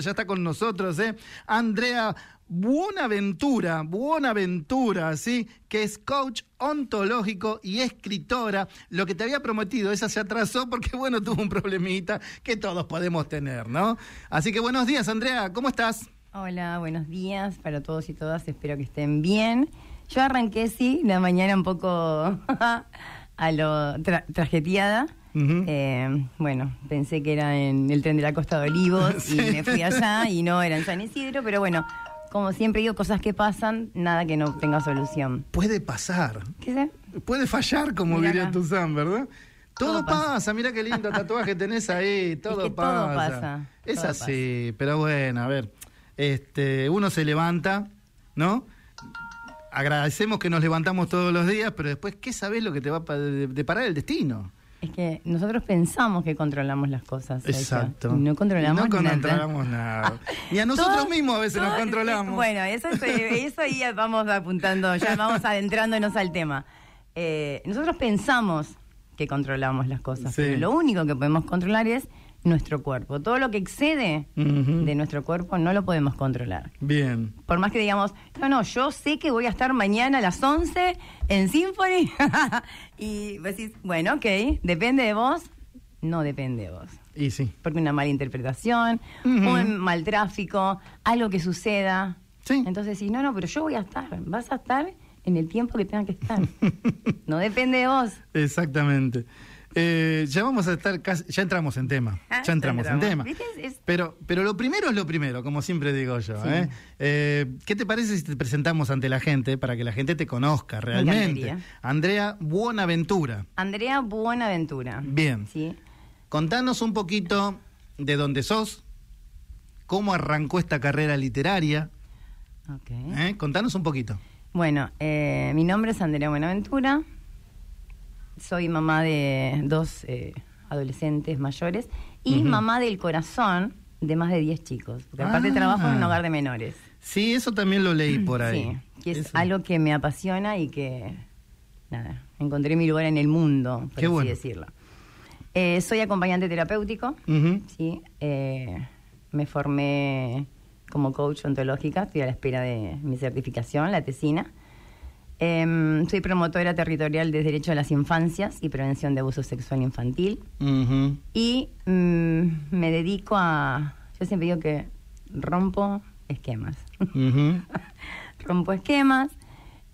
Ya está con nosotros, ¿eh? Andrea Buenaventura, Buenaventura, ¿sí? Que es coach ontológico y escritora. Lo que te había prometido, esa se atrasó porque, bueno, tuvo un problemita que todos podemos tener, ¿no? Así que buenos días, Andrea, ¿cómo estás? Hola, buenos días para todos y todas, espero que estén bien. Yo arranqué, sí, la mañana un poco a lo trajeteada eh, bueno, pensé que era en el tren de la Costa de Olivos y me fui allá y no era en San Isidro, pero bueno, como siempre digo, cosas que pasan, nada que no tenga solución. Puede pasar. ¿Qué sé? Puede fallar, como diría tu Sam, ¿verdad? Todo, pasa. mira qué lindo tatuaje tenés ahí, todo pasa. Todo pasa. Es así, pero bueno, a ver, este, uno se levanta, ¿no? Agradecemos que nos levantamos todos los días, pero después, ¿qué sabés lo que te va a deparar el destino? Es que nosotros pensamos que controlamos las cosas. Exacto. no controlamos nada. No controlamos nada. Y a nosotros mismos a veces nos controlamos. Bueno, eso, eso ahí vamos apuntando, ya vamos adentrándonos al tema. Eh, nosotros pensamos que controlamos las cosas, pero lo único que podemos controlar es nuestro cuerpo. Todo lo que excede de nuestro cuerpo no lo podemos controlar. Bien. Por más que digamos, no, no, yo sé que voy a estar mañana a las 11 en Symphony. y decís, bueno, ok, depende de vos. No depende de vos. Y sí. Porque una mala interpretación, un mal tráfico, algo que suceda. Sí. Entonces decís, no, no, pero yo voy a estar. Vas a estar en el tiempo que tenga que estar. no depende de vos. Exactamente. Eh, ya vamos a estar casi, ya entramos en tema, ah, ya entramos en tema. Pero, pero lo primero es lo primero, como siempre digo yo. ¿eh? ¿eh? qué te parece si te presentamos ante la gente para que la gente te conozca realmente? Andrea Buenaventura. Andrea Buenaventura. Bien. Sí. Contanos un poquito de dónde sos, cómo arrancó esta carrera literaria. Okay. Contanos un poquito. Bueno, mi nombre es Andrea Buenaventura soy mamá de dos eh, adolescentes mayores y mamá del corazón de más de 10 chicos. Porque aparte ah. trabajo en un hogar de menores. Sí, eso también lo leí por ahí. Sí, que es algo que me apasiona y que, nada, encontré mi lugar en el mundo, por así decirlo. Eh, soy acompañante terapéutico, sí. Eh, me formé como coach ontológica, estoy a la espera de mi certificación, la tesina. Em, soy promotora territorial de Derecho a las Infancias y Prevención de Abuso Sexual Infantil. Y mm, me dedico a. Yo siempre digo que rompo esquemas. rompo esquemas,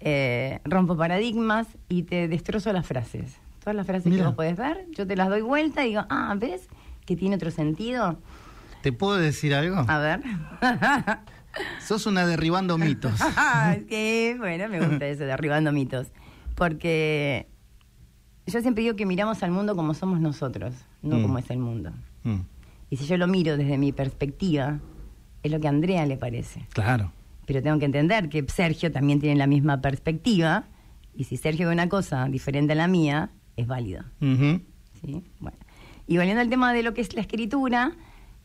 eh, rompo paradigmas y te destrozo las frases. Todas las frases que vos podés ver, yo te las doy vuelta y digo, ah, ¿ves? Que tiene otro sentido. ¿Te puedo decir algo? A ver. Sos una derribando mitos. sí, bueno, me gusta eso, derribando mitos. Porque yo siempre digo que miramos al mundo como somos nosotros, no mm. como es el mundo. Mm. Y si yo lo miro desde mi perspectiva, es lo que a Andrea le parece. Claro. Pero tengo que entender que Sergio también tiene la misma perspectiva. Y si Sergio ve una cosa diferente a la mía, es válido. ¿Sí? Bueno. Y volviendo al tema de lo que es la escritura,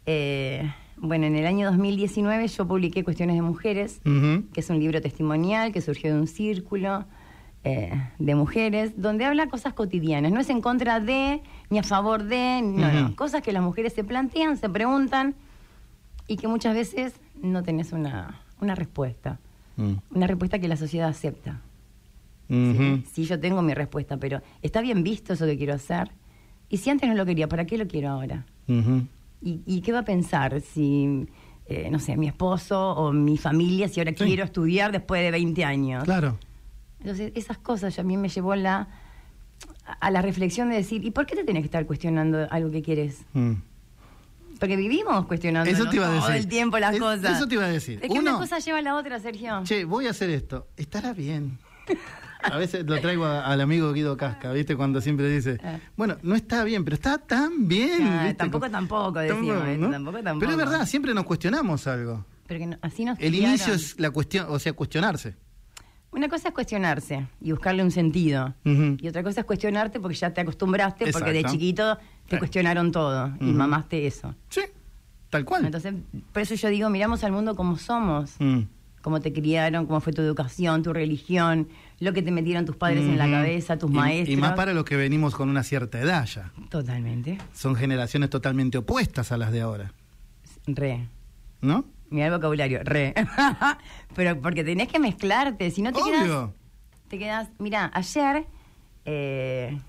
eh, bueno, en el año 2019 yo publiqué Cuestiones de Mujeres, que es un libro testimonial que surgió de un círculo eh, de mujeres, donde habla cosas cotidianas. No es en contra de ni a favor de, no, no. Cosas que las mujeres se plantean, se preguntan y que muchas veces no tenés una, una respuesta. Mm. Una respuesta que la sociedad acepta. ¿Sí? yo tengo mi respuesta, pero ¿está bien visto eso que quiero hacer? Y si antes no lo quería, ¿para qué lo quiero ahora? ¿Y, qué va a pensar si, eh, no sé, mi esposo o mi familia, si ahora quiero estudiar después de 20 años? Claro. Entonces, esas cosas a mí me llevó la, a la reflexión de decir, ¿y por qué te tienes que estar cuestionando algo que quieres? Mm. Porque vivimos cuestionando todo el tiempo las cosas. Eso te iba a decir. Es que una cosa lleva a la otra, Sergio. Che, voy a hacer esto. ¿Estará bien? A veces lo traigo al amigo Guido Casca, ¿viste? Cuando siempre dice, ah. bueno, no está bien, pero está tan bien. Ah, tampoco, tampoco, decimos, tampoco, tampoco. Pero es verdad, siempre nos cuestionamos algo. Pero así nos El inicio es la cuestión, o sea, cuestionarse. Una cosa es cuestionarse y buscarle un sentido. Y otra cosa es cuestionarte porque ya te acostumbraste, porque de chiquito te cuestionaron todo y mamaste eso. Sí, tal cual. Entonces, por eso yo digo, miramos al mundo como somos. Mm cómo te criaron, cómo fue tu educación, tu religión, lo que te metieron tus padres en la cabeza, tus maestros. Y más para los que venimos con una cierta edad ya. Totalmente. Son generaciones totalmente opuestas a las de ahora. Re. ¿No? Mira el vocabulario, re. Pero porque tenés que mezclarte, si no te quedas... Te quedas... Mira, ayer eh,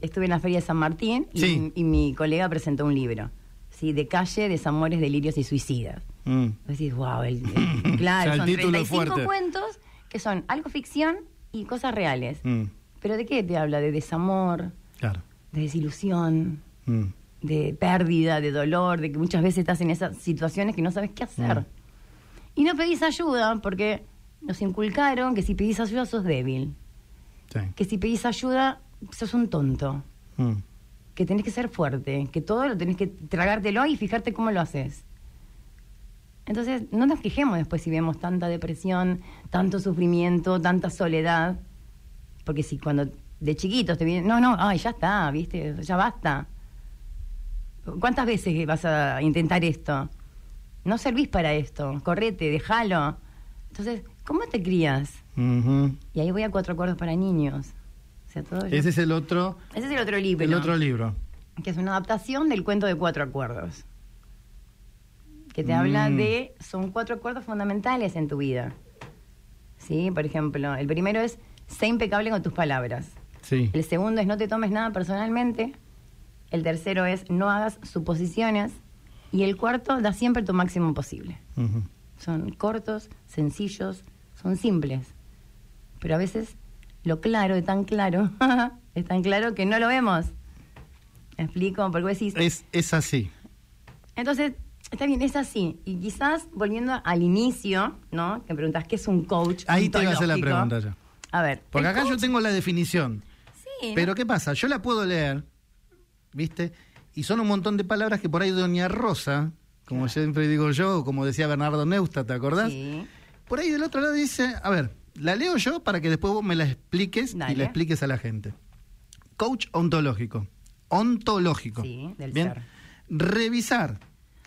estuve en la Feria de San Martín y, Sí. y mi colega presentó un libro, ¿sí? De calle, desamores, delirios y suicidas. Mm. Decís, wow, el, el- claro, O sea, el son título es 35 fuerte. cuentos que son algo ficción y cosas reales. Mm. ¿Pero de qué te habla? De desamor, Claro. de desilusión, Mm. de pérdida, de dolor, de que muchas veces estás en esas situaciones que no sabes qué hacer. Mm. Y no pedís ayuda porque nos inculcaron que si pedís ayuda sos débil, Sí. que si pedís ayuda sos un tonto, que tenés que ser fuerte, que todo lo tenés que tragártelo y fijarte cómo lo haces. Entonces, no nos quejemos después si vemos tanta depresión, tanto sufrimiento, tanta soledad. Porque si cuando de chiquitos te vienen, no, no, ay, ya está, ¿viste? Ya basta. ¿Cuántas veces vas a intentar esto? No servís para esto, correte, déjalo. Entonces, ¿cómo te crías? Y ahí voy a cuatro acuerdos para niños. O sea, todo Ese es el otro, Ese es el otro libro. el otro libro. Que es una adaptación del cuento de cuatro acuerdos. Que te habla Mm. de. Son cuatro acuerdos fundamentales en tu vida. ¿Sí? Por ejemplo, el primero es. Sé impecable con tus palabras. Sí. El segundo es. No te tomes nada personalmente. El tercero es. No hagas suposiciones. Y el cuarto, da siempre tu máximo posible. Son cortos, sencillos, son simples. Pero a veces lo claro es tan claro, es tan claro que no lo vemos. ¿Me explico? Porque vos decís, Es, es así. entonces, está bien, es así. Y quizás, volviendo al inicio, ¿no? Que me preguntas, ¿qué es un coach? Ahí te iba a hacer la pregunta ya. A ver. Porque acá yo tengo la definición. Sí, Pero ¿qué pasa? Yo la puedo leer, ¿viste? Y son un montón de palabras que por ahí Doña Rosa, como siempre digo yo, o como decía Bernardo Neusta, ¿te acordás? Sí. Por ahí del otro lado dice, a ver, la leo yo para que después vos me la expliques y la expliques a la gente. Coach ontológico. Ontológico. Sí, del Bien. ser. Revisar,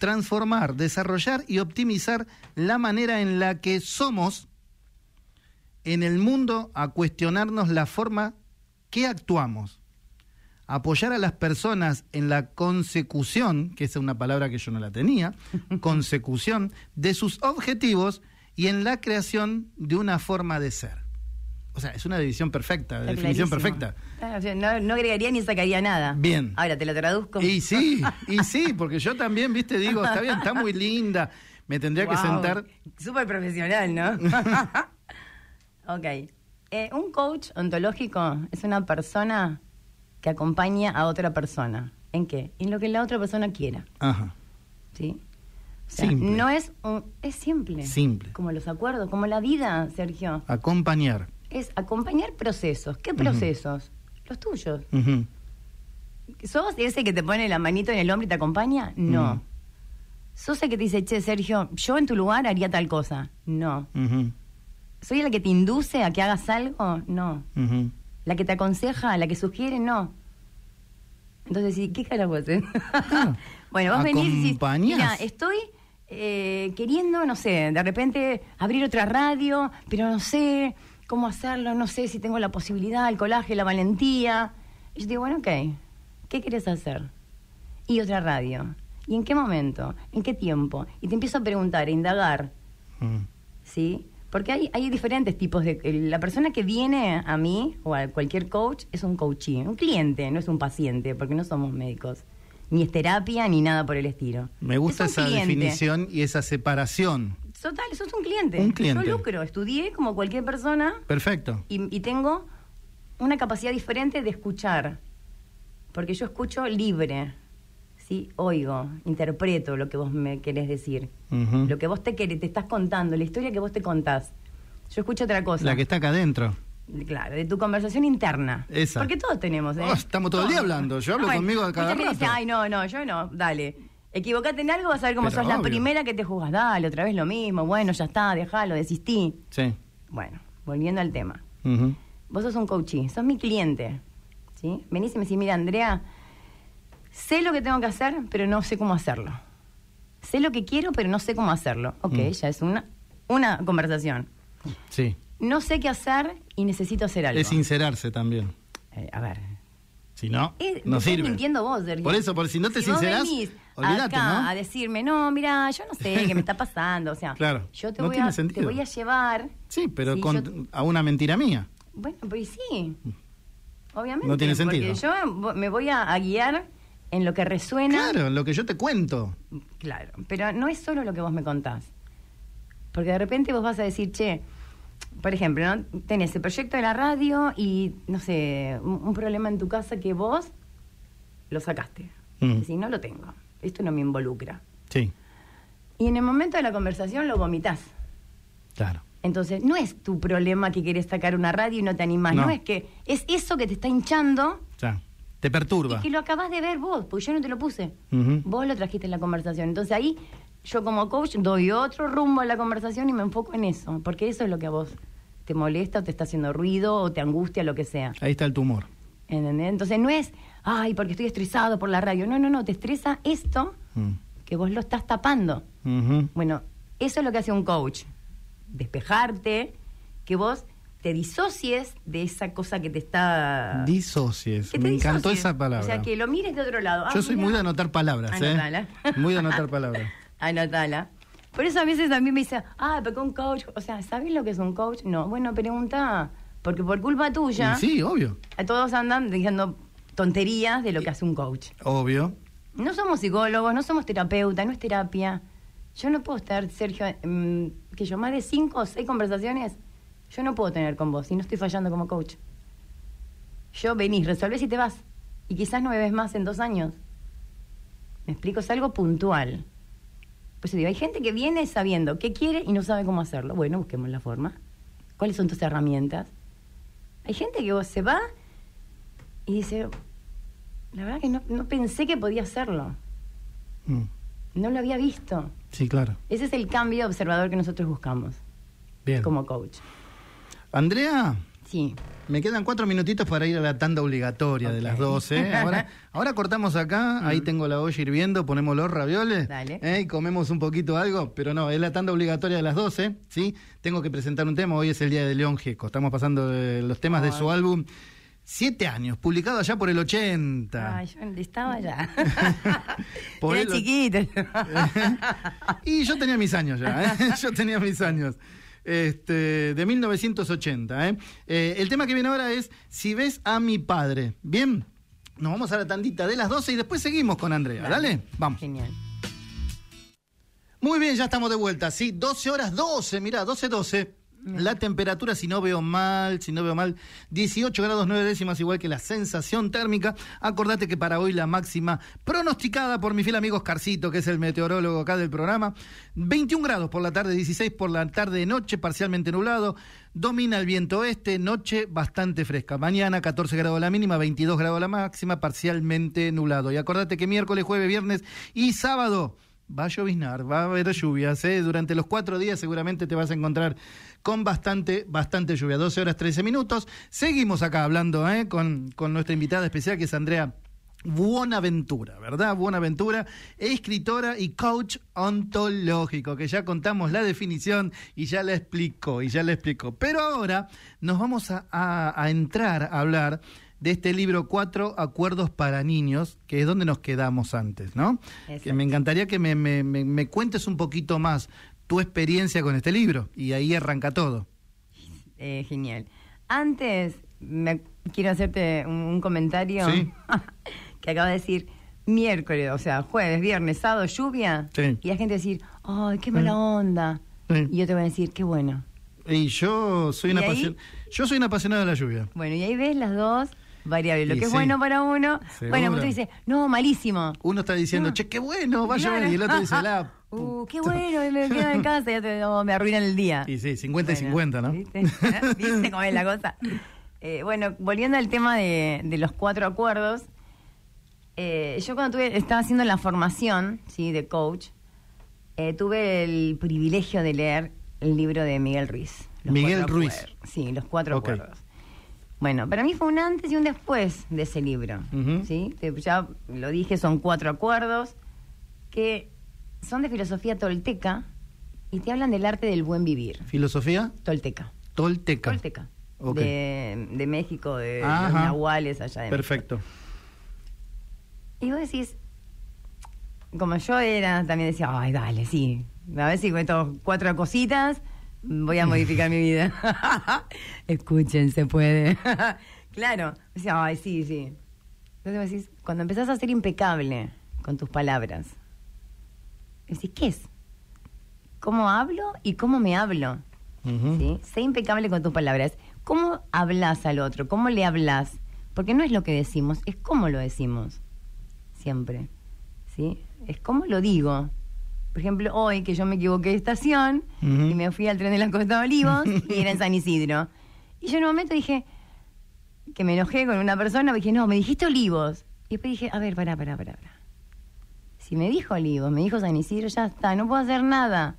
transformar, desarrollar y optimizar la manera en la que somos en el mundo a cuestionarnos la forma que actuamos. Apoyar a las personas en la consecución, que es una palabra que yo no la tenía, consecución de sus objetivos y en la creación de una forma de ser. O sea, es una división perfecta, Está definición clarísimo. perfecta. Ah, o sea, no, no agregaría ni sacaría nada. Bien. Ahora te lo traduzco. Y sí, y sí, porque yo también, viste, digo, está bien, está muy linda, me tendría que sentar. Súper profesional, ¿no? ok. Eh, un coach ontológico es una persona que acompaña a otra persona. ¿En qué? En lo que la otra persona quiera. Ajá. ¿Sí? O sea, Simple. no es un, es simple. Simple. Como los acuerdos, como la vida, Sergio. Acompañar. Es acompañar procesos. ¿Qué procesos? Los tuyos. ¿Sos ese que te pone la manito en el hombro y te acompaña? No. ¿Sos el que te dice, che, Sergio, yo en tu lugar haría tal cosa? No. ¿Soy la que te induce a que hagas algo? No. ¿La que te aconseja? ¿La que sugiere? No. Entonces, sí, ¿qué carajo haces? bueno, vos venís y decís, mira, estoy eh, queriendo, no sé, de repente abrir otra radio, pero no sé cómo hacerlo, no sé si tengo la posibilidad, el coraje, la valentía. Y yo digo, bueno, ok, ¿qué quieres hacer? Y otra radio. ¿Y en qué momento? ¿En qué tiempo? Y te empiezo a preguntar, a indagar. Mm. ¿sí? Porque hay, hay diferentes tipos de... La persona que viene a mí o a cualquier coach es un coachee, un cliente, no es un paciente, porque no somos médicos. Ni es terapia, ni nada por el estilo. Me gusta Es esa cliente. definición y esa separación. Total, sos un cliente. Un cliente. Yo lucro, estudié como cualquier persona Perfecto. y, y tengo una capacidad diferente de escuchar. Porque yo escucho libre, ¿sí? Oigo, interpreto lo que vos me querés decir. Lo que vos te querés, te estás contando, la historia que vos te contás. Yo escucho otra cosa. La que está acá adentro. Claro, de tu conversación interna. Esa. Porque todos tenemos, ¿eh? Oh, estamos todo el día hablando. Yo hablo conmigo a cada mucha gente dice, rato. ay, no, no, yo no, dale. Equivocate en algo, vas a ver cómo Pero sos la primera que te juzgas. Dale, otra vez lo mismo. Bueno, ya está, déjalo, desistí. Sí. Bueno, volviendo al tema. Vos sos un coachee, sos mi cliente. ¿Sí? Venís y me decís, mira, Andrea, sé lo que tengo que hacer, pero no sé cómo hacerlo. Sé lo que quiero, pero no sé cómo hacerlo. Ok, Mm. ya es una, una conversación. Sí. No sé qué hacer y necesito hacer algo. Es sincerarse también. Eh, a ver, Si no, Eh, no sirve. mintiendo vos. Por eso, por si no te Si vos sincerás, venís olvídate, acá ¿no? a decirme, no, mira, yo no sé qué me está pasando. O sea, Claro, yo te, no voy a, te voy a llevar. Sí, pero Sí, con, yo- a una mentira mía. Bueno, pues sí. Obviamente. No tiene sentido. Porque yo me voy a, a guiar en lo que resuena. Claro, lo que yo te cuento. Claro, pero no es solo lo que vos me contás. Porque de repente vos vas a decir, che, por ejemplo, ¿no? tenés el proyecto de la radio y, no sé, un, un problema en tu casa que vos lo sacaste. Mm. Decís, no lo tengo. Esto no me involucra. Sí, Y en el momento de la conversación lo vomitas. claro. Entonces, no es tu problema que querés sacar una radio y no te animás. No. No, es que es eso que te está hinchando sea, te perturba. y que lo acabas de ver vos, porque yo no te lo puse. Vos lo trajiste en la conversación. Entonces ahí yo como coach doy otro rumbo a la conversación y me enfoco en eso, porque eso es lo que a vos te molesta o te está haciendo ruido o te angustia, lo que sea. Ahí está el tumor. ¿Entendés? Entonces no es, ay, porque estoy estresado por la radio. No, no, no, te estresa esto Mm. que vos lo estás tapando. Bueno, eso es lo que hace un coach. Despejarte, que vos te disocies de esa cosa que te está... Disocies. que te Me encantó esa palabra. O sea, que lo mires de otro lado. Ah, Yo soy mirá. muy de anotar palabras, Anotala. ¿eh? Muy de anotar palabras. Anotala. Por eso a veces también me dice, ah, pero un coach, o sea, ¿sabes lo que es un coach? No, bueno, pregunta, porque por culpa tuya, Y sí, obvio. a todos andan diciendo tonterías de lo que hace un coach. Obvio. No somos psicólogos, no somos terapeutas, no es terapia. Yo no puedo estar, Sergio, mm, que yo más de cinco o seis conversaciones, yo no puedo tener con vos si no estoy fallando como coach. Yo venís, resolvés y te vas. Y quizás no me ves más en dos años. Me explico, es algo puntual. Pues digo, hay gente que viene sabiendo qué quiere y no sabe cómo hacerlo. Bueno, busquemos la forma. ¿Cuáles son tus herramientas? Hay gente que vos se va y dice, la verdad que no, no pensé que podía hacerlo. Mm. No lo había visto. Sí, claro. Ese es el cambio observador que nosotros buscamos Bien. como coach. Andrea, Sí. me quedan cuatro minutitos para ir a la tanda obligatoria de las 12. Ahora, ahora cortamos acá, ahí tengo la olla hirviendo, ponemos los ravioles Dale. ¿eh? y comemos un poquito algo, pero no, es la tanda obligatoria de las 12, ¿sí? Tengo que presentar un tema, hoy es el día de León Gieco, estamos pasando eh, los temas de su álbum Siete años, publicado allá por el 80. Ay, yo estaba ya. Por Era el- chiquita. Y yo tenía mis años ya, ¿eh? yo tenía mis años. Este, de 1980. ¿eh? Eh, el tema que viene ahora es Si ves a mi padre. Bien, nos vamos a la tandita de las 12 y después seguimos con Andrea. Dale, vamos. Genial. Muy bien, ya estamos de vuelta. Sí, 12 horas 12, mirá, 12, 12. La temperatura, si no veo mal, si no veo mal, 18 grados 9 décimas, igual que la sensación térmica. Acordate que para hoy la máxima pronosticada por mi fiel amigo Oscarcito, que es el meteorólogo acá del programa, 21 grados por la tarde, 16 por la tarde, noche parcialmente nublado. Domina el viento este, noche bastante fresca. Mañana 14 grados la mínima, 22 grados la máxima, parcialmente nublado. Y acordate que miércoles, jueves, viernes y sábado va a lloviznar, va a haber lluvias. Durante los cuatro días seguramente te vas a encontrar con bastante, bastante lluvia. 12 horas 13 minutos. Seguimos acá hablando ¿eh? con, con nuestra invitada especial que es Andrea. Buenaventura, ¿verdad? Buenaventura, escritora y coach ontológico, que ya contamos la definición y ya la explicó, y ya la explicó. Pero ahora nos vamos a- a entrar a hablar de este libro Cuatro Acuerdos para Niños, que es donde nos quedamos antes, ¿no? Exacto. Que me encantaría que me, me- me- me cuentes un poquito más tu experiencia con este libro, y ahí arranca todo. Eh, genial. Antes, me, quiero hacerte un, un comentario Sí. que acaba de decir miércoles, o sea, jueves, viernes, sábado, lluvia. Sí. Y la gente decir, ay, qué mala onda. Sí. Y yo te voy a decir, qué bueno. Y yo soy, una yo soy un apasionado de la lluvia. Bueno, y ahí ves las dos variables. Lo Y que es bueno para uno, Seguro. bueno, otro dice, no, malísimo. Uno está diciendo, No. che, qué bueno, va a llover, y el otro dice, la... Uh, qué bueno, y me quedo en casa y ya te, no, me arruinan el día. Y sí, 50 y Bueno, 50, ¿no? ¿Viste? ¿Viste cómo es la cosa? Eh, bueno, volviendo al tema de, de los cuatro acuerdos, eh, yo cuando tuve, estaba haciendo la formación ¿sí? de coach, eh, tuve el privilegio de leer el libro de Miguel Ruiz. Los Miguel Ruiz. Acuerdos. Sí, los cuatro acuerdos. Bueno, para mí fue un antes y un después de ese libro. ¿sí? Ya lo dije, son cuatro acuerdos que son de filosofía tolteca y te hablan del arte del buen vivir. Filosofía Tolteca. tolteca. Tolteca. De, de México, de Ajá. los nahuales allá de Perfecto. México. Y vos decís, como yo era, también decía, ay, dale, sí. A ver si con estas cuatro cositas voy a modificar mi vida. Escuchen, se puede. claro. Decía, ay, sí, sí. Entonces decís, cuando empezás a ser impecable con tus palabras, decís, ¿qué es? ¿Cómo hablo y cómo me hablo? ¿Sí? Sé impecable con tus palabras. ¿Cómo hablas al otro? ¿Cómo le hablas? Porque no es lo que decimos, es cómo lo decimos. Siempre. ¿Sí? Es cómo lo digo. Por ejemplo, hoy que yo me equivoqué de estación y me fui al tren de la Costa de Olivos y era en San Isidro. Y yo en un momento dije que me enojé con una persona, dije, no, me dijiste Olivos. Y después dije, a ver, pará, pará, pará. pará. Si me dijo Olivos, me dijo San Isidro, ya está, no puedo hacer nada.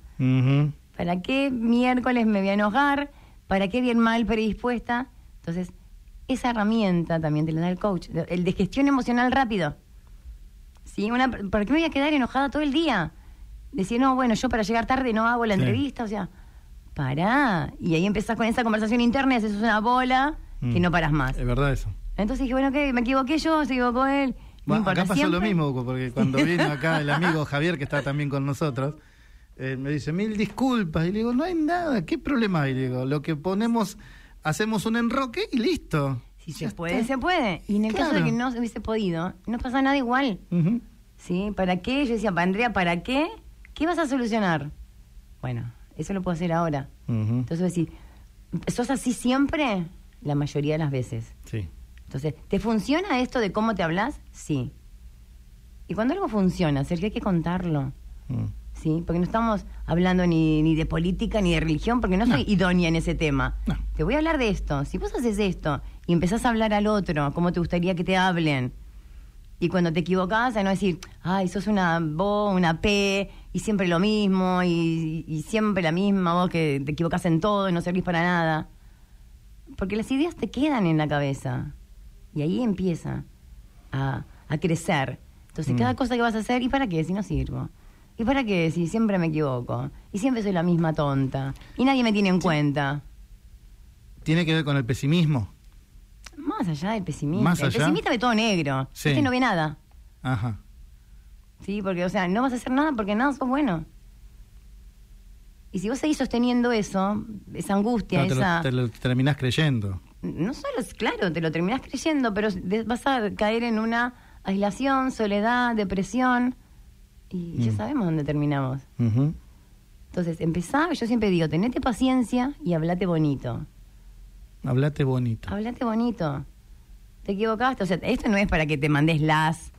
¿Para qué miércoles me voy a enojar? ¿Para qué bien mal predispuesta? Entonces, esa herramienta también te la da el coach, el de gestión emocional rápido. ¿Sí? Una, ¿Por qué me voy a quedar enojada todo el día? Decir, no, bueno, yo para llegar tarde no hago la entrevista, o sea, pará. Y ahí empezás con esa conversación interna y haces una bola que no paras más. Es verdad eso. Entonces dije, bueno, ¿qué? Me equivoqué yo, se equivocó él. No bueno, acá pasó lo mismo, porque cuando vino acá el amigo Javier, que está también con nosotros, eh, me dice, mil disculpas. Y le digo, no hay nada, ¿qué problema hay? Le digo, lo que ponemos, hacemos un enroque y listo. Si se puede, se puede. Y en el caso de que no se hubiese podido, no pasa nada igual. ¿Sí? ¿Para qué? Yo decía, Andrea, ¿para qué? ¿Qué vas a solucionar? Bueno, eso lo puedo hacer ahora. Entonces, decir, ¿sos así siempre? La mayoría de las veces. Sí. Entonces, ¿te funciona esto de cómo te hablas? Sí. Y cuando algo funciona, Sergio, hay que contarlo. Mm. ¿Sí? Porque no estamos hablando ni, ni, de política ni de religión, porque no, soy idónea en ese tema. Te voy a hablar de esto. Si vos haces esto y empezás a hablar al otro, cómo te gustaría que te hablen, y cuando te equivocás, a no decir, ay, sos una voz, una P, y siempre lo mismo, y, siempre la misma voz que te equivocás en todo y no servís para nada. Porque las ideas te quedan en la cabeza. Y ahí empieza a, crecer. Entonces, cada mm. cosa que vas a hacer, ¿y para qué? Si no sirvo. ¿Y para qué? Si siempre me equivoco. Y siempre soy la misma tonta. Y nadie me tiene en cuenta. ¿Tiene que ver con el pesimismo? Más allá del pesimismo. el pesimista ve todo negro. Sí. Este no ve nada. Ajá. Sí, porque, o sea, no vas a hacer nada porque nada sos bueno. Y si vos seguís sosteniendo eso, esa angustia, esa. te lo terminás creyendo. No solo, claro, te lo terminás creyendo, pero vas a caer en una aislación, soledad, depresión. Y ya mm. sabemos dónde terminamos. Entonces, empezá, yo siempre digo, tenete paciencia y hablate bonito. Hablate bonito. Hablate bonito. Te equivocaste. O sea, esto no es para que te mandes las.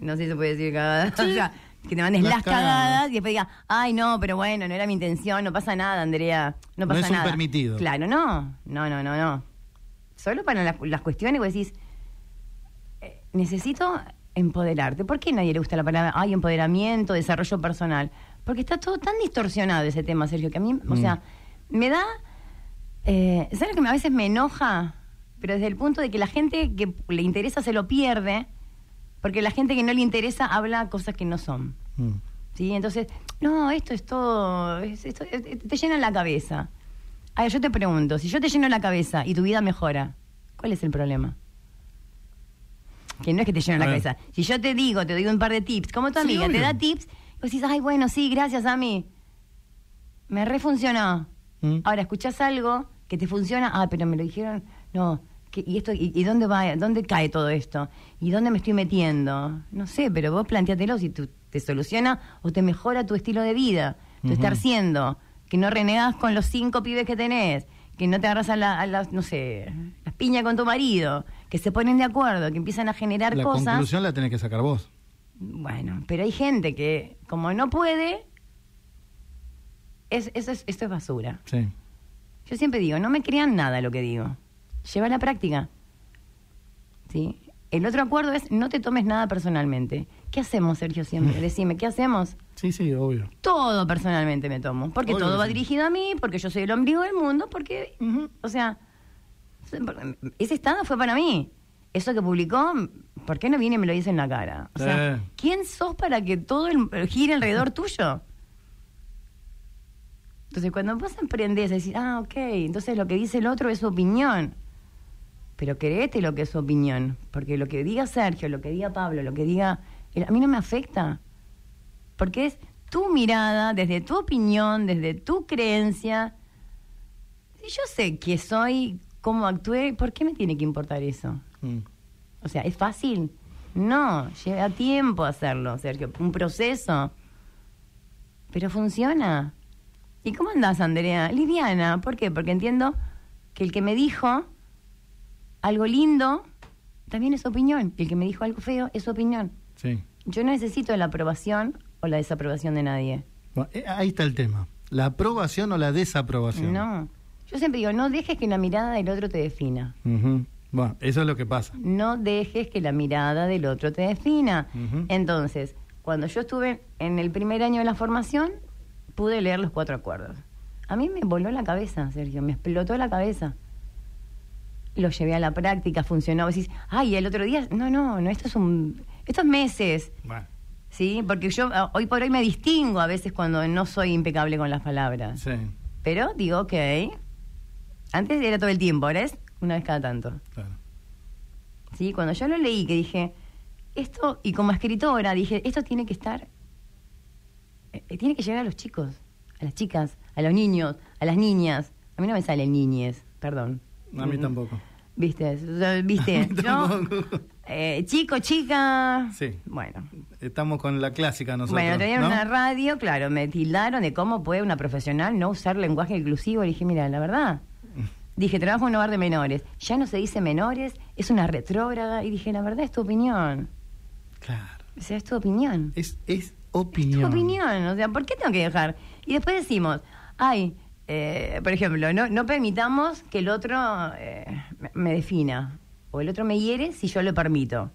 No sé si se puede decir cagadas. o sea, que te mandes las, cagadas. y después digas, ay, no, pero bueno, no era mi intención, no pasa nada, Andrea. No pasa nada. No es permitido. Claro, no. No, no, no, no. Solo para las, las cuestiones vos decís, eh, necesito empoderarte. ¿Por qué a nadie le gusta la palabra, ay, empoderamiento, desarrollo personal? Porque está todo tan distorsionado ese tema, Sergio, que a mí, o mm. sea, me da eh, ¿Sabes lo que a veces me enoja? Pero desde el punto de que la gente que le interesa se lo pierde, porque la gente que no le interesa habla cosas que no son. Mm. ¿Sí? Entonces, no, esto es todo, esto, te llena la cabeza. Ahora, yo te pregunto, si yo te lleno la cabeza y tu vida mejora, ¿cuál es el problema? Que no es que te lleno la cabeza. Si yo te digo, te doy un par de tips, como tu amiga te da tips, vos decís, ay, bueno, sí, gracias a mí. Me refuncionó. Mm. Ahora, escuchás algo que te funciona, ah, pero me lo dijeron, no, ¿y esto y, dónde va, dónde cae todo esto? ¿Y dónde me estoy metiendo? No sé, pero vos planteatelo si te soluciona o te mejora tu estilo de vida, tu estar siendo, que no renegas con los cinco pibes que tenés, que no te agarras a, las, no sé, las piñas con tu marido, que se ponen de acuerdo, que empiezan a generar cosas. La conclusión la tenés que sacar vos. Bueno, pero hay gente que, como no puede, es, eso es, esto es basura. Sí. Yo siempre digo, no me crean nada lo que digo. Lleva a la práctica. ¿Sí? El otro acuerdo es no te tomes nada personalmente. ¿Qué hacemos, Sergio, siempre? Decime, ¿qué hacemos? Sí, sí, obvio. Todo personalmente me tomo. Porque todo va dirigido a mí, porque yo soy el ombligo del mundo, porque, o sea, ese estado fue para mí. Eso que publicó, ¿por qué no viene y me lo dice en la cara? O sea, eh. ¿quién sos para que todo el, gire alrededor tuyo? Entonces, cuando vos emprendés, decís, ah, ok, entonces lo que dice el otro es su opinión. pero créete lo que es su opinión, porque lo que diga Sergio, lo que diga Pablo, lo que diga... A mí no me afecta, porque es tu mirada, desde tu opinión, desde tu creencia. Si yo sé que soy, cómo actué, ¿por qué me tiene que importar eso? Mm. O sea, ¿es fácil? No, lleva tiempo hacerlo, Sergio, un proceso. Pero funciona. ¿Y cómo andás, Andrea? Liviana, ¿por qué? Porque entiendo que el que me dijo algo lindo también es opinión. Y el que me dijo algo feo es opinión. Sí. Yo no necesito la aprobación o la desaprobación de nadie. Eh, ahí está el tema. ¿La aprobación o la desaprobación? No. Yo siempre digo, no dejes que la mirada del otro te defina. Bueno, eso es lo que pasa. No dejes que la mirada del otro te defina. Entonces, cuando yo estuve en el primer año de la formación, pude leer los cuatro acuerdos. A mí me voló la cabeza, Sergio, me explotó la cabeza. Lo llevé a la práctica, funcionó. Decís, ay, el otro día, no, no, no, esto es un, estos meses. Bueno. Sí, porque yo ah, hoy por hoy me distingo a veces cuando no soy impecable con las palabras. Sí. Pero digo, ok, antes era todo el tiempo, ahora es una vez cada tanto. Claro. Sí, cuando yo lo leí, que dije, esto, y como escritora, dije, esto tiene que estar, eh, eh, tiene que llegar a los chicos, a las chicas, a los niños, a las niñas. A mí no me salen niñes, perdón. A mí tampoco. ¿Viste? ¿Viste? Yo, eh, chico, chica. Sí. Bueno. Estamos con la clásica nosotros. Bueno, tenía una radio, claro, me tildaron de cómo puede una profesional no usar lenguaje inclusivo. Y dije, mira, la verdad. Dije, trabajo en un hogar de menores. Ya no se dice menores, es una retrógrada. Y dije, la verdad es tu opinión. Claro. O sea, es tu opinión. Es, es opinión. Es tu opinión. O sea, ¿por qué tengo que dejar? Y después decimos, ay, eh, por ejemplo, no, no permitamos que el otro eh, me defina o el otro me hiere si yo lo permito.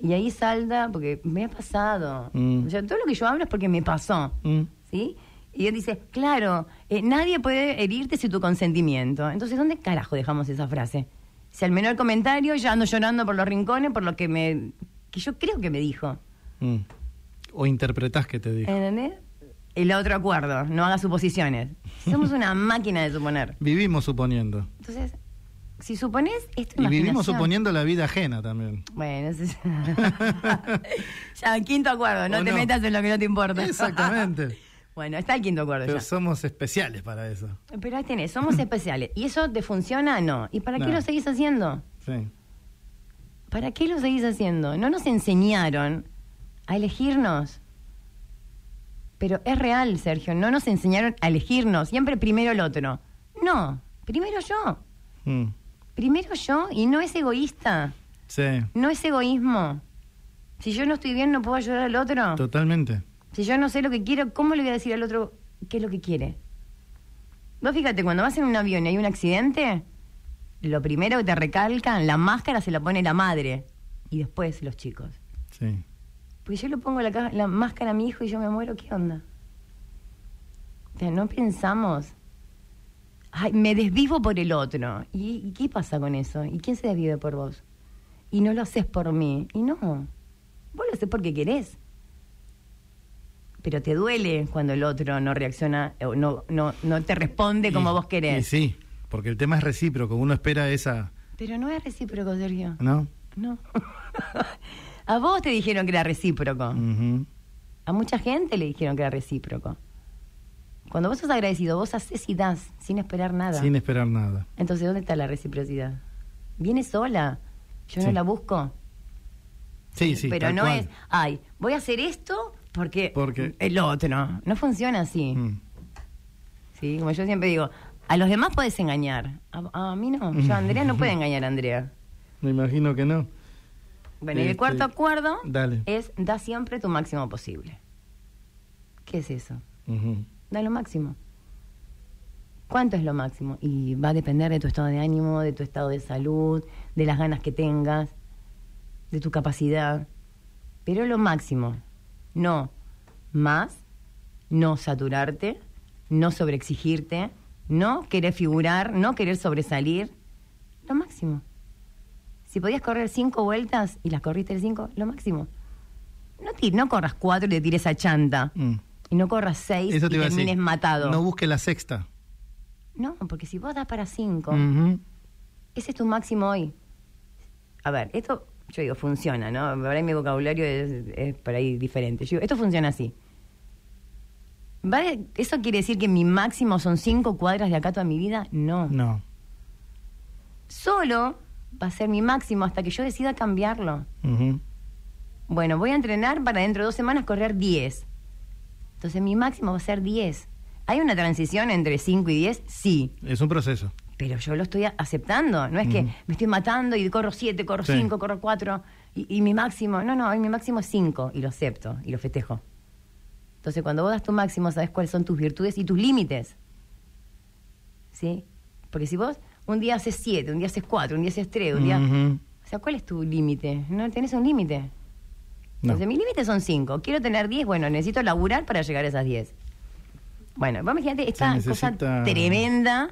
Y ahí salta, porque me ha pasado. Mm. O sea, todo lo que yo hablo es porque me pasó. Mm. ¿Sí? Y él dice, claro, eh, nadie puede herirte sin tu consentimiento. Entonces, ¿dónde carajo dejamos esa frase? Si al menor comentario ya ando llorando por los rincones por lo que me que yo creo que me dijo. Mm. O interpretás que te dijo. ¿Entendés? El otro acuerdo, no hagas suposiciones. Somos una máquina de suponer. Vivimos suponiendo. Entonces, si supones, esto Y vivimos suponiendo la vida ajena también. Bueno, eso es... ya, quinto acuerdo, no te metas en lo que no te importa. Exactamente. bueno, está el quinto acuerdo Pero somos especiales para eso. Pero ahí tenés, somos especiales. ¿Y eso te funciona? No. ¿Y para qué lo seguís haciendo? Sí. ¿Para qué lo seguís haciendo? No nos enseñaron a elegirnos. Pero es real, Sergio, no nos enseñaron a elegirnos, siempre primero el otro. No, primero yo. Mm. Primero yo y no es egoísta. Sí. No es egoísmo. Si yo no estoy bien, no puedo ayudar al otro. Totalmente. Si yo no sé lo que quiero, ¿cómo le voy a decir al otro qué es lo que quiere? Vos fíjate, cuando vas en un avión y hay un accidente, lo primero que te recalcan, la máscara se la pone la madre y después los chicos. Sí. Pues yo le pongo la, la máscara a mi hijo y yo me muero, ¿qué onda? O sea, no pensamos. Ay, me desvivo por el otro. ¿Y, qué pasa con eso? ¿Y quién se desvive por vos? Y no lo haces por mí. Y no. Vos lo haces porque querés. Pero te duele cuando el otro no reacciona o no, no, no te responde como vos querés. sí, porque el tema es recíproco. Uno espera esa. Pero no es recíproco, Sergio. ¿No? No. A vos te dijeron que era recíproco. A mucha gente le dijeron que era recíproco. Cuando vos sos agradecido, vos haces y das sin esperar nada. Sin esperar nada. Entonces, ¿dónde está la reciprocidad? Viene sola. Yo no la busco. Sí, sí. Pero no es, ay, voy a hacer esto porque, porque... el otro. No funciona así. Mm. Sí, como yo siempre digo, a los demás puedes engañar. A, mí no. Yo, Andrea no puede engañar a Andrea. Me imagino que no. Bueno, y el cuarto este, acuerdo dale. es da siempre tu máximo posible. ¿Qué es eso? Da lo máximo. ¿Cuánto es lo máximo? Y va a depender de tu estado de ánimo, de tu estado de salud, de las ganas que tengas, de tu capacidad. Pero lo máximo. No más, no saturarte, no sobreexigirte, no querer figurar, no querer sobresalir. Lo máximo. Si podías correr cinco vueltas y las corriste cinco, lo máximo. No, no corras cuatro y te tires a chanta. Mm. Y no corras seis y termines matado. No busques la sexta. No, porque si vos das para cinco, ese es tu máximo hoy. A ver, esto, yo digo, funciona, ¿no? Ahora mi vocabulario es, es por ahí diferente. Yo digo, esto funciona así. ¿Vale? ¿Eso quiere decir que mi máximo son cinco cuadras de acá toda mi vida? No. No. Solo va a ser mi máximo hasta que yo decida cambiarlo. Bueno, voy a entrenar para dentro de dos semanas correr 10. Entonces mi máximo va a ser 10. ¿Hay una transición entre 5 y 10? Sí. Es un proceso. Pero yo lo estoy aceptando. No es que me estoy matando y corro 7, corro 5, corro 4 y, y, mi máximo. No, no, mi máximo es 5 y lo acepto y lo festejo. Entonces cuando vos das tu máximo, sabes cuáles son tus virtudes y tus límites. ¿Sí? Porque si vos un día haces 7, un día haces 4, un día haces 3, un día... O sea, ¿cuál es tu límite? No tenés un límite. Entonces, mis límites son 5. Quiero tener 10, bueno, necesito laburar para llegar a esas 10. Bueno, vos imagínate esta cosa tremenda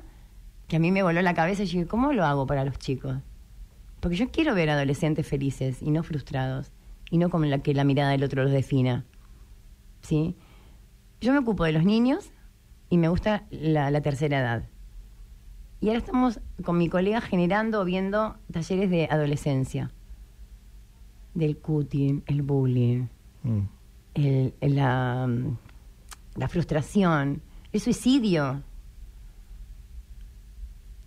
que a mí me voló la cabeza y dije, ¿cómo lo hago para los chicos? Porque yo quiero ver adolescentes felices y no frustrados y no como la que la mirada del otro los defina. ¿Sí? Yo me ocupo de los niños y me gusta la, la tercera edad. Y ahora estamos con mi colega generando, viendo talleres de adolescencia. Del cutting, el bullying, mm. el, la, la frustración, el suicidio.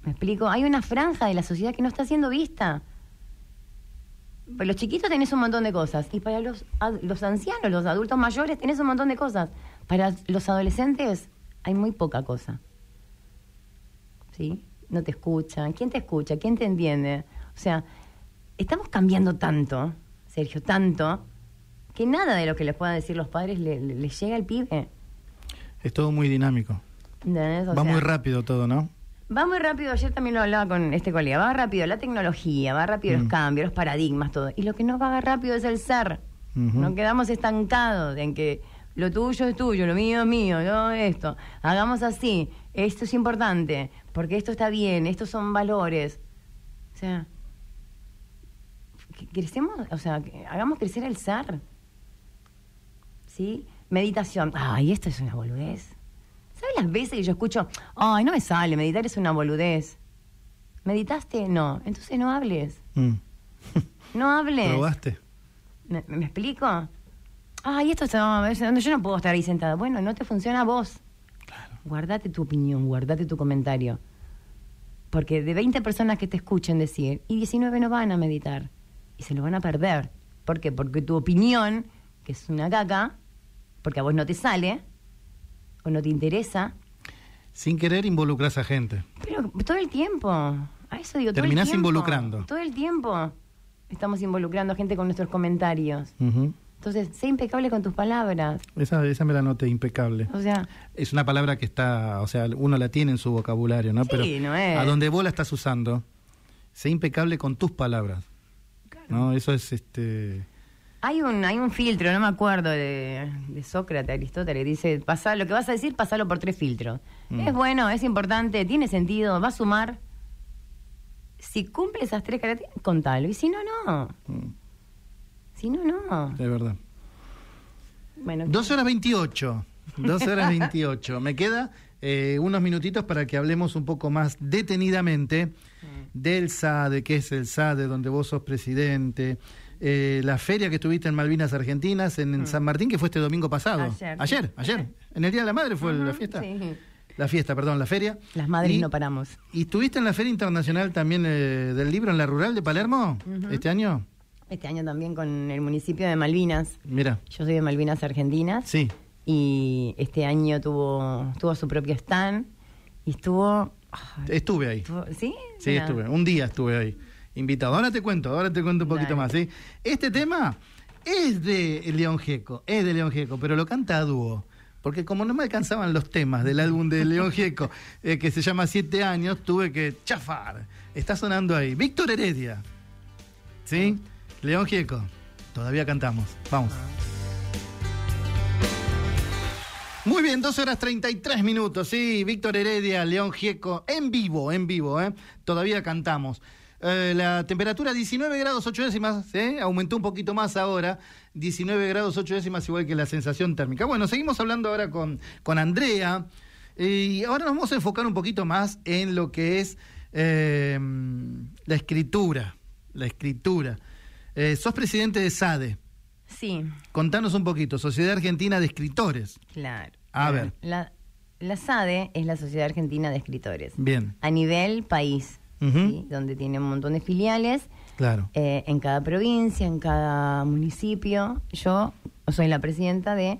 ¿Me explico? Hay una franja de la sociedad que no está siendo vista. Para los chiquitos tenés un montón de cosas. Y para los, los ancianos, los adultos mayores, tenés un montón de cosas. Para los adolescentes hay muy poca cosa. ¿Sí? No te escuchan. ¿Quién te escucha? ¿Quién te entiende? O sea, estamos cambiando tanto, Sergio, tanto, que nada de lo que les puedan decir los padres le, llega al pibe. Es todo muy dinámico. va muy rápido todo, ¿no? Va muy rápido, ayer también lo hablaba con este colega, va rápido la tecnología, va rápido los mm. cambios, los paradigmas, todo. Y lo que no va rápido es el ser. No quedamos estancados en que lo tuyo es tuyo, lo mío es mío, no esto. Hagamos así, esto es importante, porque esto está bien, estos son valores. O sea, crecemos, o sea, hagamos crecer el ser. ¿Sí? Meditación. Ay, esto es una boludez. ¿Sabes las veces que yo escucho, ay, no me sale, meditar es una boludez? ¿Meditaste? No. Entonces no hables. Mm. no hables. ¿Probaste? ¿Me, ¿Me, explico? Ay, esto está, yo no puedo estar ahí sentada. Bueno, no te funciona a vos. Guardate tu opinión, guardate tu comentario. Porque de 20 personas que te escuchen decir, y 19 no van a meditar. Y se lo van a perder. ¿Por qué? Porque tu opinión, que es una caca, porque a vos no te sale, o no te interesa. Sin querer involucras a gente. Pero todo el tiempo. A eso digo, Terminás involucrando. Todo el tiempo estamos involucrando a gente con nuestros comentarios. Entonces, sé impecable con tus palabras. Esa, esa me la noté, impecable. O sea... Es una palabra que está, o sea, uno la tiene en su vocabulario, ¿no? Pero no es. a donde vos la estás usando, sé impecable con tus palabras. Claro. ¿No? Eso es este... Hay un, hay un filtro, no me acuerdo, de, de Sócrates, Aristóteles, que dice, pasa, lo que vas a decir, pasalo por tres filtros. Mm. Es bueno, es importante, tiene sentido, va a sumar. Si cumple esas tres características, contalo. Y si no, no. Mm. Si no, no. De verdad. Bueno, 12 horas 28. 12 horas 28. Me queda eh, unos minutitos para que hablemos un poco más detenidamente mm. del SADE, qué es el SADE, donde vos sos presidente, eh, la feria que estuviste en Malvinas Argentinas, en, mm. San Martín, que fue este domingo pasado. Ayer. Ayer, ayer. En el Día de la Madre fue la fiesta. Sí. La fiesta, perdón, la feria. Las madres no paramos. ¿Y estuviste en la Feria Internacional también eh, del Libro en la Rural de Palermo este año? Este año también con el municipio de Malvinas. Mira. Yo soy de Malvinas Argentinas. Sí. Y este año tuvo, tuvo su propio stand y estuvo... Estuve ahí. ¿Sí? Sí, estuve. Un día estuve ahí. Invitado. Ahora te cuento, ahora te cuento un poquito más. ¿sí? Este tema es de León Gieco, es de León Gieco, pero lo canta a dúo. Porque como no me alcanzaban los temas del álbum de León Gieco, eh, que se llama Siete años, tuve que chafar. Está sonando ahí. Víctor Heredia. ¿Sí? León Gieco, todavía cantamos. Vamos. Muy bien, 2 horas 33 minutos, sí, Víctor Heredia, León Gieco, en vivo, en vivo, ¿eh? Todavía cantamos. Eh, la temperatura 19 grados 8 décimas, ¿eh? aumentó un poquito más ahora, 19 grados 8 décimas igual que la sensación térmica. Bueno, seguimos hablando ahora con, con Andrea y ahora nos vamos a enfocar un poquito más en lo que es Eh, la escritura, la escritura. Eh, sos presidente de SADE. Sí. Contanos un poquito, Sociedad Argentina de Escritores. Claro. A ver. La, la SADE es la Sociedad Argentina de Escritores. Bien. A nivel país. ¿sí? donde tiene un montón de filiales Claro. eh, en cada provincia, en cada municipio. Yo soy la presidenta de,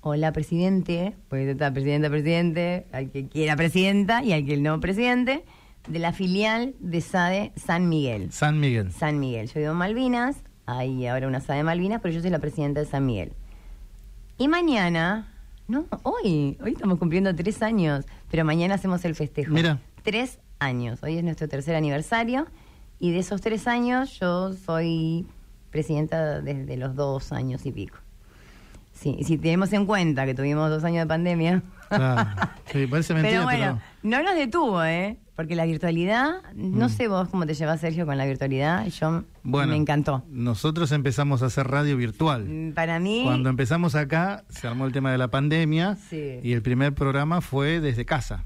o la presidente, porque está presidenta, presidente, al que quiera presidenta y al que no presidente, de la filial de SADE San Miguel. San Miguel. San Miguel. Yo vivo en Malvinas, hay ahora una SADE Malvinas, pero yo soy la presidenta de San Miguel. Y mañana, no, hoy, hoy estamos cumpliendo tres años, pero mañana hacemos el festejo. Mira. Tres años, hoy es nuestro tercer aniversario, y de esos tres años yo soy presidenta desde los dos años y pico. Sí, si tenemos en cuenta que tuvimos dos años de pandemia. Claro. Sí, parece mentira, pero pero. bueno, no nos detuvo, ¿eh? Porque la virtualidad, no Mm. sé vos cómo te llevas, Sergio, con la virtualidad. Yo Bueno, me encantó. Nosotros empezamos a hacer radio virtual. Mm, Para mí, Cuando empezamos acá, se armó el tema de la pandemia Sí. y el primer programa fue desde casa.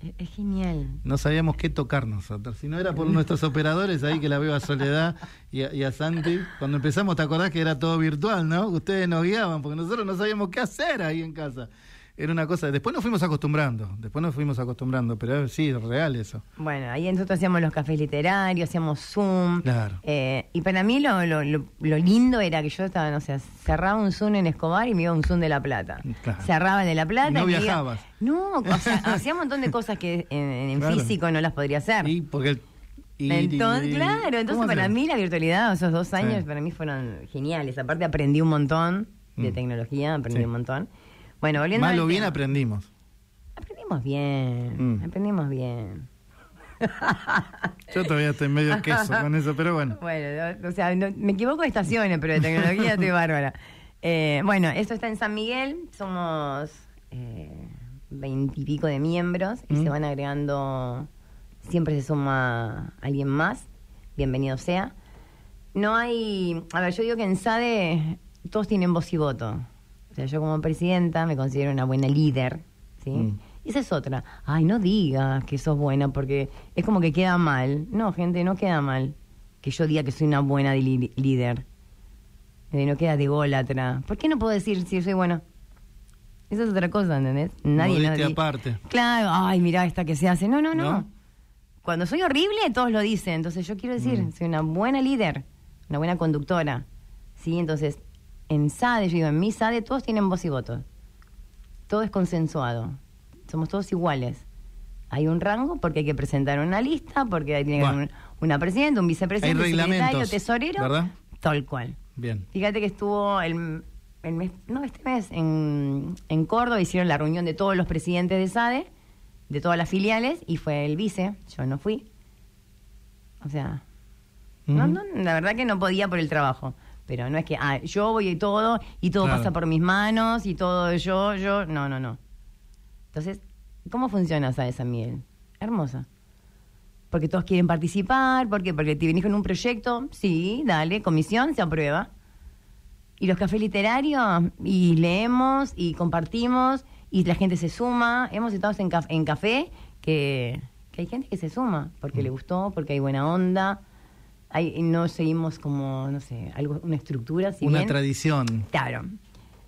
es, es genial. No sabíamos qué tocar nosotros. Si no era por nuestros operadores, ahí que la veo a Soledad y a, y a Santi. Cuando empezamos, ¿te acordás que era todo virtual, no? Ustedes nos guiaban porque nosotros no sabíamos qué hacer ahí en casa. Era una cosa. Después nos fuimos acostumbrando. Después nos fuimos acostumbrando. Pero sí, es real eso. Bueno, ahí nosotros hacíamos los cafés literarios, hacíamos Zoom. Claro. Eh, y para mí lo, lo, lo- lo lindo era que yo estaba, no sé, cerraba un Zoom en Escobar y me iba a un Zoom de La Plata. Claro. Cerraba el de La Plata. Y no y me iba- viajabas. No, o sea, hacía un montón de cosas que en, en Claro. físico no las podría hacer. Y porque. el- entonces, y- claro, entonces ¿cómo para mí la virtualidad, esos dos años, Sí. para mí fueron geniales. Aparte aprendí un montón de Mm. tecnología, aprendí Sí. un montón. Bueno, volviendo bien tema. aprendimos. Aprendimos bien, Mm. aprendimos bien. Yo todavía estoy medio queso con eso, pero bueno. Bueno, o sea, no- me equivoco de estaciones, pero de tecnología estoy bárbara. Eh, bueno, esto está en San Miguel, somos eh, veintipico de miembros y Mm. se van agregando, siempre se suma alguien más, bienvenido sea. No hay, a ver, yo digo que en SADE todos tienen voz y voto. O sea, yo como presidenta me considero una buena líder, ¿sí? Mm. Esa es otra. Ay, no digas que sos buena porque es como que queda mal. No, gente, no queda mal que yo diga que soy una buena líder. Eh, no queda de gólatra. ¿Por qué no puedo decir si soy buena? Esa es otra cosa, ¿entendés? Nadie aparte. Claro, ay, mira esta que se hace. No, no, no. ¿No? Cuando soy horrible, todos lo dicen. Entonces yo quiero decir, Mm. soy una buena líder, una buena conductora. ¿Sí? Entonces, en SADE, yo digo, en mi SADE todos tienen voz y voto. Todo es consensuado. Somos todos iguales. Hay un rango porque hay que presentar una lista, porque hay que Bueno. un- una presidenta, un vicepresidente, Hay secretario, tesorero, ¿verdad? tal cual. Bien. Fíjate que estuvo el, el mes, no, este mes en, en Córdoba, hicieron la reunión de todos los presidentes de SADE, de todas las filiales, y fue el vice, yo no fui. O sea, no, Ujú. no, la verdad que no podía por el trabajo. Pero no es que, ah, yo voy y todo, y todo Claro. pasa por mis manos, y todo yo, yo, no, no, no. Entonces, ¿cómo funciona SADE San Miguel? Hermosa. Porque todos quieren participar, ¿por qué? Porque te venís con un proyecto, sí, dale, comisión, se aprueba. Y los cafés literarios, y leemos, y compartimos, y la gente se suma. Hemos estado en, caf- en café que, que hay gente que se suma, porque le gustó, porque hay buena onda. Hay, no seguimos como, no sé, algo, una estructura. Si Una bien- tradición. Claro.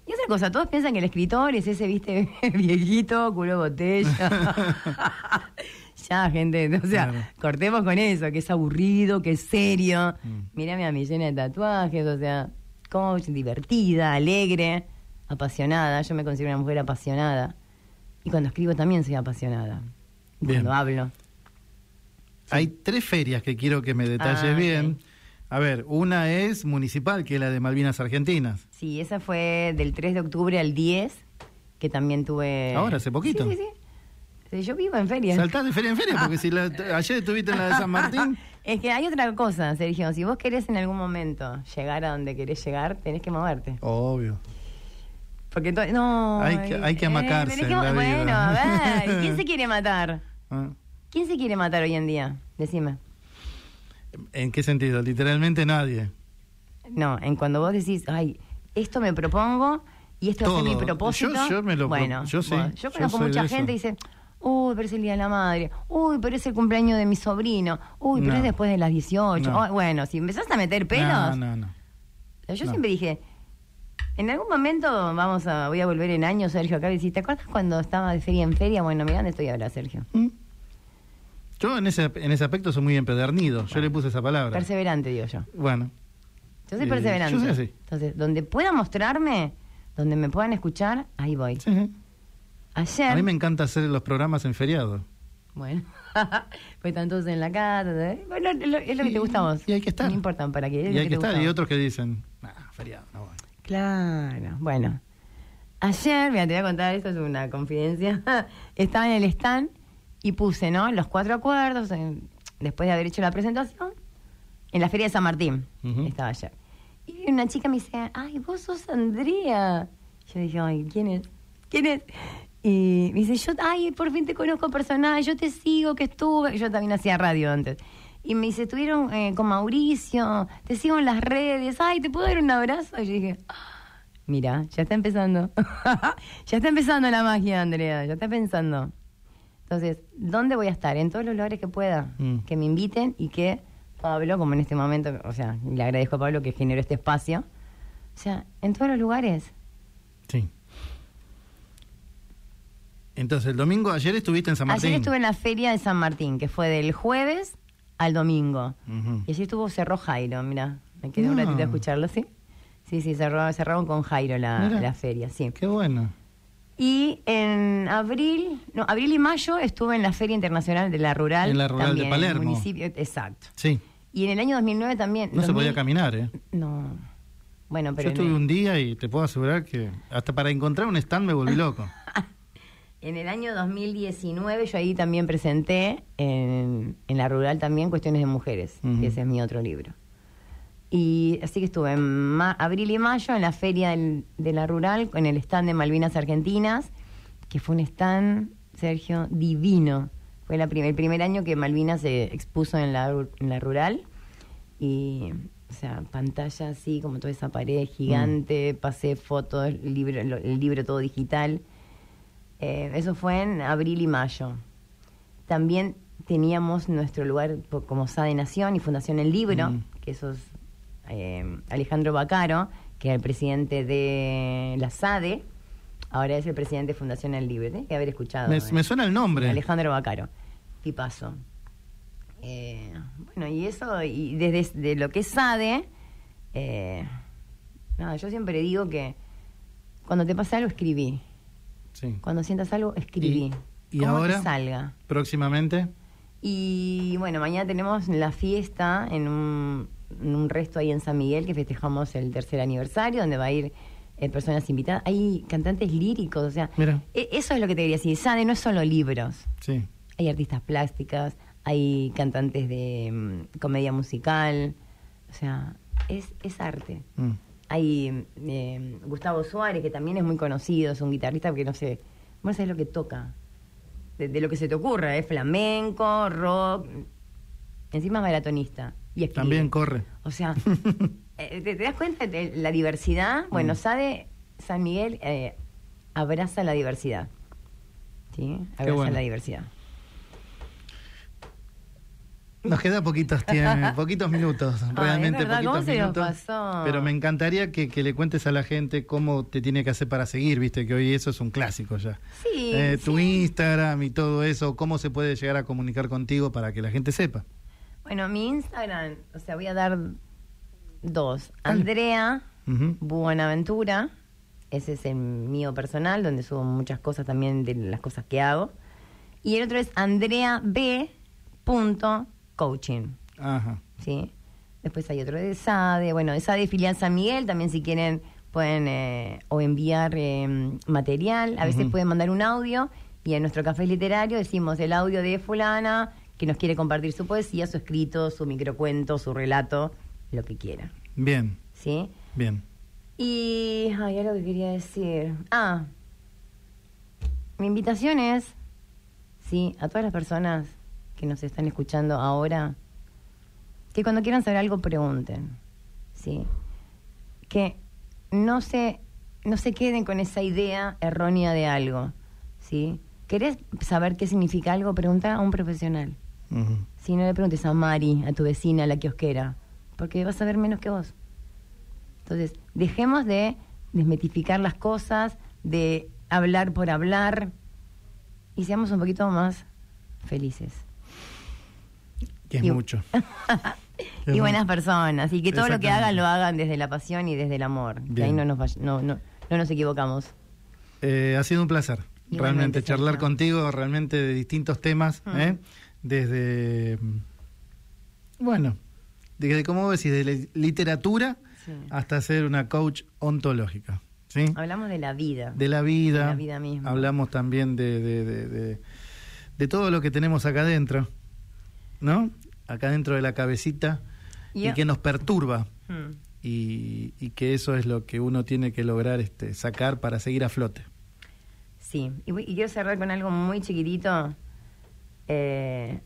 Y otra cosa, todos piensan que el escritor es ese, viste, viejito, culo botella. ya, gente, o sea, Claro. cortemos con eso, que es aburrido, que es serio. Mm. Mírame a mi llena de tatuajes, o sea, como divertida, alegre, apasionada. Yo me considero una mujer apasionada. Y cuando escribo también soy apasionada. Bien. Cuando hablo. Hay tres ferias que quiero que me detalles Ah, bien. A ver, una es municipal, que es la de Malvinas Argentinas. Sí, esa fue del 3 de octubre al 10, que también tuve... Ahora, hace poquito. Sí, sí, sí. Sí, Yo vivo en ferias. Saltás de feria en feria, porque si la- ayer estuviste en la de San Martín. Es que hay otra cosa, Sergio. Si vos querés en algún momento llegar a donde querés llegar, tenés que moverte. Obvio. Porque no. Hay que- hay que amacarse tenés que en la mo- vida. Bueno, a ver. ¿Quién se quiere matar? Ah. ¿Quién se quiere matar hoy en día? Decime. ¿En qué sentido? Literalmente nadie. No, en cuando vos decís, ay, esto me propongo y esto Todo. mi propósito. Yo- yo me lo bueno, yo sí, yo conozco mucha gente y dice, Uy, pero es el Día de la Madre. Uy, pero es el cumpleaños de mi sobrino. Uy, pero No. es después de las 18. No. Ay, bueno, si empezás a meter pelos... No, no, no. Yo No. siempre dije, en algún momento vamos a, voy a volver en años, Sergio, acá y decir, ¿te acuerdas cuando estaba de feria en feria? Bueno, mira dónde estoy ahora, Sergio. ¿Mm? Yo en ese, en ese aspecto soy muy empedernido. Yo le puse esa palabra. Perseverante, digo yo. Bueno, Yo soy Eh, perseverante. yo soy así. Entonces, donde pueda mostrarme, donde me puedan escuchar, ahí voy. sí, sí. Ayer. A mí me encanta hacer los programas en feriado. Bueno, pues están todos en la casa. ¿eh? Bueno, es lo, es lo que Y- te gusta a vos. y hay que estar. No importa para qué. es Y hay que te estar. Y otros que dicen, ah, feriado, no voy. Claro, bueno. Ayer, mira, te voy a contar, esto es una confidencia. Estaba en el stand y puse, ¿no? Los cuatro acuerdos, en- después de haber hecho la presentación, en la Feria de San Martín. Ujú. Estaba ayer. Y una chica me dice, ay, vos sos Andrea. Yo dije, ay, ¿quién es? ¿Quién es? Y me dice, yo, ay, por fin te conozco personal, yo te sigo, que estuve. Yo también hacía radio antes. Y me dice, estuvieron eh, con Mauricio, te sigo en las redes, ay, ¿te puedo dar un abrazo? Y yo dije, "Ah, mira, ya está empezando. ya está empezando la magia, Andrea, ya está pensando. Entonces, ¿dónde voy a estar? En todos los lugares que pueda, Mm. que me inviten y que Pablo, como en este momento, o sea, le agradezco a Pablo que generó este espacio. O sea, en todos los lugares. Sí. Entonces, el domingo, ayer estuviste en San Martín. Ayer estuve en la feria de San Martín, que fue del jueves al domingo. Y allí estuvo, cerró Jairo, mira, me quedé un No. ratito a escucharlo, ¿sí? Sí, sí, cerró, cerraron con Jairo la, la feria, sí. Qué bueno. Y en abril, no, abril y mayo estuve en la Feria Internacional de la Rural. En la Rural de también, en el Palermo. municipio, exacto. Sí. Y en el año 2009 también. No se 2000 podía caminar, ¿eh? No. Bueno, pero Yo estuve el- un día y te puedo asegurar que hasta para encontrar un stand me volví loco. En el año 2019 yo ahí también presenté en, en la rural también Cuestiones de Mujeres, que ese es mi otro libro. Y así que estuve en ma- abril y mayo en la feria del- de la rural con el stand de Malvinas Argentinas, que fue un stand, Sergio, divino. Fue la prim- el primer año que Malvinas se expuso en la, en la rural y, o sea, pantalla así, como toda esa pared gigante, pasé fotos, el libro, lo- el libro todo digital. Eh, eso fue en abril y mayo. También teníamos nuestro lugar como SADE Nación y Fundación El Libro, Mm. que eso es eh, Alejandro Bacaro, que era el presidente de la SADE, ahora es el presidente de Fundación El Libro. Tiene que haber escuchado. Me, eh. me suena el nombre. Alejandro Bacaro, tipazo. Eh, bueno, y eso, y desde de lo que es SADE, eh, nada, yo siempre digo que cuando te pasa algo, escribí. Sí. Cuando sientas algo, escribí. ¿Y- y ahora? salga. Próximamente. Y bueno, mañana tenemos la fiesta en un, un resto ahí en San Miguel que festejamos el tercer aniversario, donde va a ir eh, personas invitadas. Hay cantantes líricos, o sea, Mira. e- eso es lo que te quería decir. SADE no es solo libros. Sí. Hay artistas plásticas, hay cantantes de mm, comedia musical, o sea, es, es arte. Mm. Hay eh, Gustavo Suárez, que también es muy conocido, es un guitarrista que no sé, no sabes lo que toca, de, de lo que se te ocurra, es flamenco, rock, encima es maratonista. Y escribe. También corre. O sea, eh, ¿te, te das cuenta de la diversidad? Bueno, Mm. SADE San Miguel eh, abraza la diversidad. ¿Sí? Abraza bueno. la diversidad. Nos queda poquitos, tiempo, poquitos minutos, realmente verdad, poquitos ¿cómo se nos minutos. pasó? Pero me encantaría que, que le cuentes a la gente cómo te tiene que hacer para seguir, viste que hoy eso es un clásico ya. Sí, Eh, tu sí. Instagram y todo eso, cómo se puede llegar a comunicar contigo para que la gente sepa. Bueno, mi Instagram, o sea, voy a dar dos. Dale. Andrea. Buenaventura, ese es el mío personal, donde subo muchas cosas también de las cosas que hago. Y el otro es Andrea B. Coaching. Ajá. ¿sí? Después hay otro de SADE, bueno, de SADE filial San Miguel, también si quieren pueden eh, o enviar eh, material, a veces pueden mandar un audio y en nuestro café literario decimos el audio de fulana que nos quiere compartir su poesía, su escrito, su microcuento, su relato, lo que quiera, Bien, ¿sí? bien. Y hay algo que quería decir. Ah, mi invitación es, sí, a todas las personas que nos están escuchando ahora, que cuando quieran saber algo pregunten, sí, que no se, no se queden con esa idea errónea de algo, sí, ¿Querés saber qué significa algo? Pregunta a un profesional. Si no le preguntes a Mari, a tu vecina, a la kiosquera, porque vas a ver menos que vos. Entonces, dejemos de desmetificar las cosas, de hablar por hablar y seamos un poquito más felices. Que es mucho. y buenas personas, y que todo lo que hagan lo hagan desde la pasión y desde el amor. Que ahí no nos, no, no, no nos equivocamos. Eh, ha sido un placer, realmente, charlar contigo, realmente de distintos temas, mm. ¿eh? Desde, bueno, desde, ¿cómo decís? De literatura hasta ser una coach ontológica. ¿sí? Hablamos de la vida. De la vida. De la vida misma. Hablamos también de, de, de, todo lo que tenemos acá adentro, ¿no? Acá dentro de la cabecita y, que nos perturba. Hmm. Y, y, que eso es lo que uno tiene que lograr este, sacar para seguir a flote. Sí, y, quiero cerrar con algo muy chiquitito. Eh,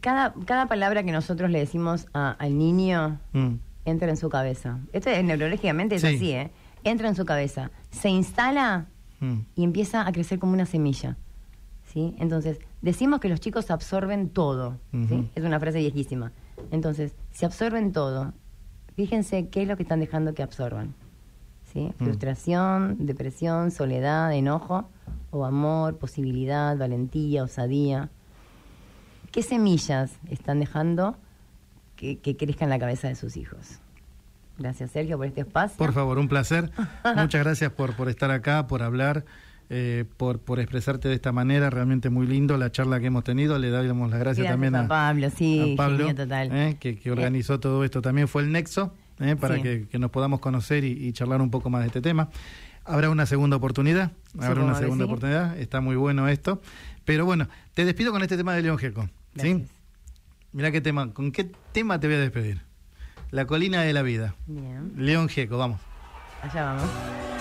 cada, cada palabra que nosotros le decimos al niño mm. entra en su cabeza. Esto es, neurológicamente es así, ¿eh? Entra en su cabeza, se instala mm. y empieza a crecer como una semilla. ¿sí? Entonces, decimos que los chicos absorben todo. Es una frase viejísima. Entonces, si absorben todo, fíjense qué es lo que están dejando que absorban. ¿sí? Mm. Frustración, depresión, soledad, enojo, o amor, posibilidad, valentía, osadía. ¿Qué semillas están dejando que, crezcan en la cabeza de sus hijos? Gracias, Sergio, por este espacio. Por favor, un placer. Muchas gracias por, por estar acá, por hablar, eh, por, por expresarte de esta manera. Realmente muy lindo la charla que hemos tenido. Le damos las gracias, también a, Pablo, sí, Pablo, total. Eh, que, organizó todo esto. También fue el nexo eh, para que, nos podamos conocer y, charlar un poco más de este tema. Habrá una segunda oportunidad, habrá una segunda oportunidad, está muy bueno esto. Pero bueno, te despido con este tema de León Geco. ¿Sí? Mira qué tema, ¿con qué tema te voy a despedir? La colina de la vida. Bien. León Gieco, vamos. Allá vamos.